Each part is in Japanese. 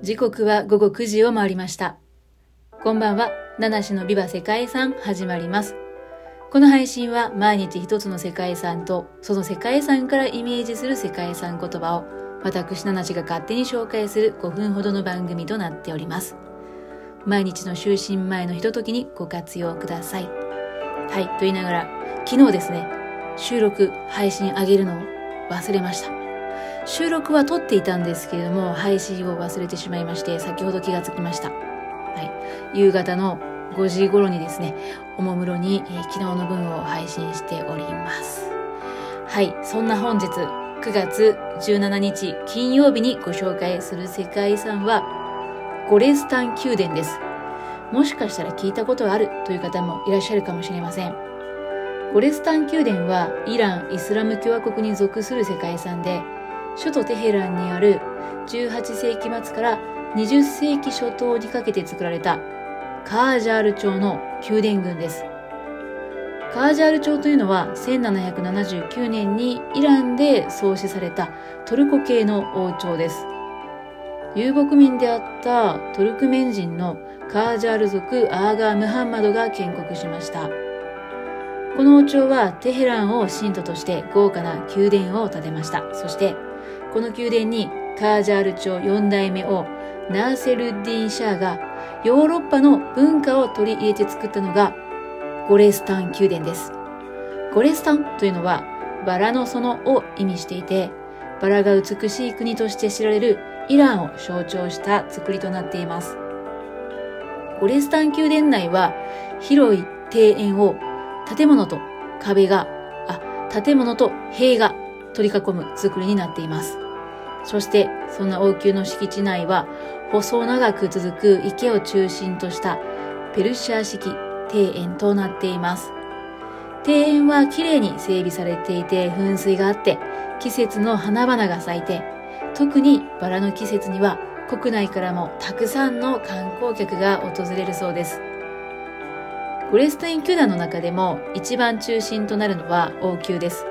時刻は午後9時を回りました。こんばんは、七種のビバ世界遺産始まります。この配信は毎日一つの世界遺産とその世界遺産からイメージする世界遺産言葉を私七種が勝手に紹介する5分ほどの番組となっております。毎日の就寝前のひとときにご活用ください。はい、と言いながら昨日ですね、収録、配信上げるのを忘れました。収録は撮っていたんですけれども、配信を忘れてしまいまして、先ほど気がつきました。はい。夕方の5時頃にですね、おもむろに、えー、昨日の分を配信しております。はい。そんな本日、9月17日金曜日にご紹介する世界遺産は、ゴレスタン宮殿です。もしかしたら聞いたことあるという方もいらっしゃるかもしれません。ゴレスタン宮殿はイラン・イスラム共和国に属する世界遺産で、首都テヘランにある18世紀末から20世紀初頭にかけて作られたカージャール朝の宮殿群です。カージャール朝というのは1779年にイランで創始されたトルコ系の王朝です。遊牧民であったトルクメン人のカージャール族アーガー・ムハンマドが建国しました。この王朝はテヘランを神都として豪華な宮殿を建てました。そしてこの宮殿にカージャール朝4代目王ナーセルディン・シャーがヨーロッパの文化を取り入れて作ったのがゴレスタン宮殿です。ゴレスタンというのはバラの園を意味していて、バラが美しい国として知られるイランを象徴した作りとなっています。ゴレスタン宮殿内は広い庭園を建物と壁が、あ、建物と塀が取り囲む作りになっています。そして、そんな王宮の敷地内は、細長く続く池を中心としたペルシャ式庭園となっています。庭園は綺麗に整備されていて噴水があって、季節の花々が咲いて、特にバラの季節には国内からもたくさんの観光客が訪れるそうです。ゴレスタイン宮殿の中でも一番中心となるのは王宮です。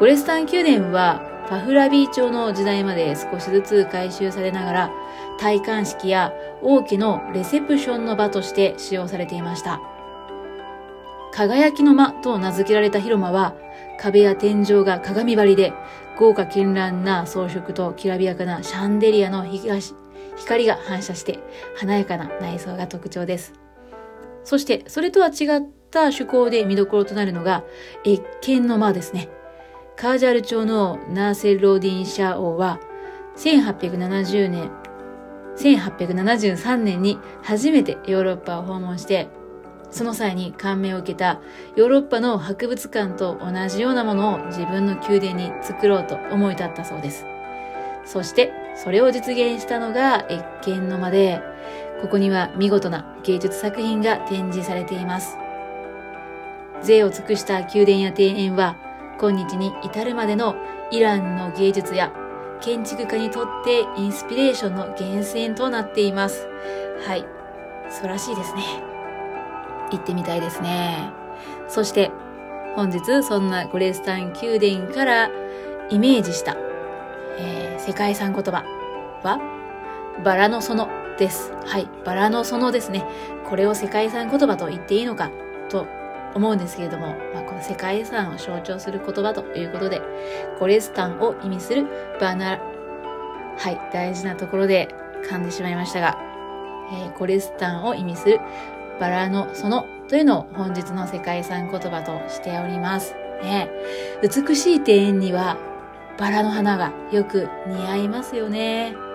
ゴレスタイン宮殿はパフラビー朝の時代まで少しずつ改修されながら戴冠式や王家のレセプションの場として使用されていました。輝きの間と名付けられた広間は壁や天井が鏡張りで豪華絢爛な装飾ときらびやかなシャンデリアの光が反射して華やかな内装が特徴です。そしてそれとは違った趣向で見どころとなるのが越見の間ですね。ガージャール朝のナーセロッディーン・シャー王は、1870年、1873年に初めてヨーロッパを訪問して、その際に感銘を受けたヨーロッパの博物館と同じようなものを自分の宮殿に作ろうと思い立ったそうです。そして、それを実現したのが越見の間で、ここには見事な芸術作品が展示されています。税を尽くした宮殿や庭園は、今日に至るまでのイランの芸術や建築家にとってインスピレーションの源泉となっています。はい。素晴らしいですね。行ってみたいですね。そして、本日そんなゴレスタン宮殿からイメージした、えー、世界遺産言葉は、バラの園です。はい。バラの園ですね。これを世界遺産言葉と言っていいのかと思うんですけれども、まあ、この世界遺産を象徴する言葉ということで、ゴレスタンを意味するバナ、はい、大事なところで噛んでしまいましたが、えー、ゴレスタンを意味するバラの園というのを本日の世界遺産言葉としております。ね、美しい庭園にはバラの花がよく似合いますよね。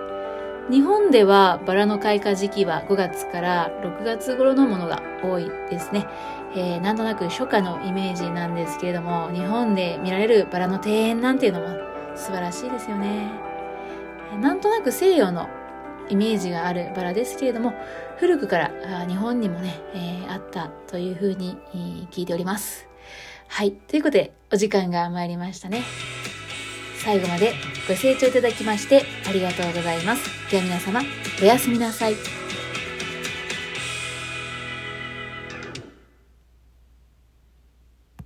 日本ではバラの開花時期は5月から6月頃のものが多いですね。えー、なんとなく初夏のイメージなんですけれども、日本で見られるバラの庭園なんていうのも素晴らしいですよね。なんとなく西洋のイメージがあるバラですけれども、古くから日本にもね、えー、あったというふうに聞いております。はい。ということで、お時間が参りましたね。最後までご清聴いただきましてありがとうございます。では皆様、おやすみなさい。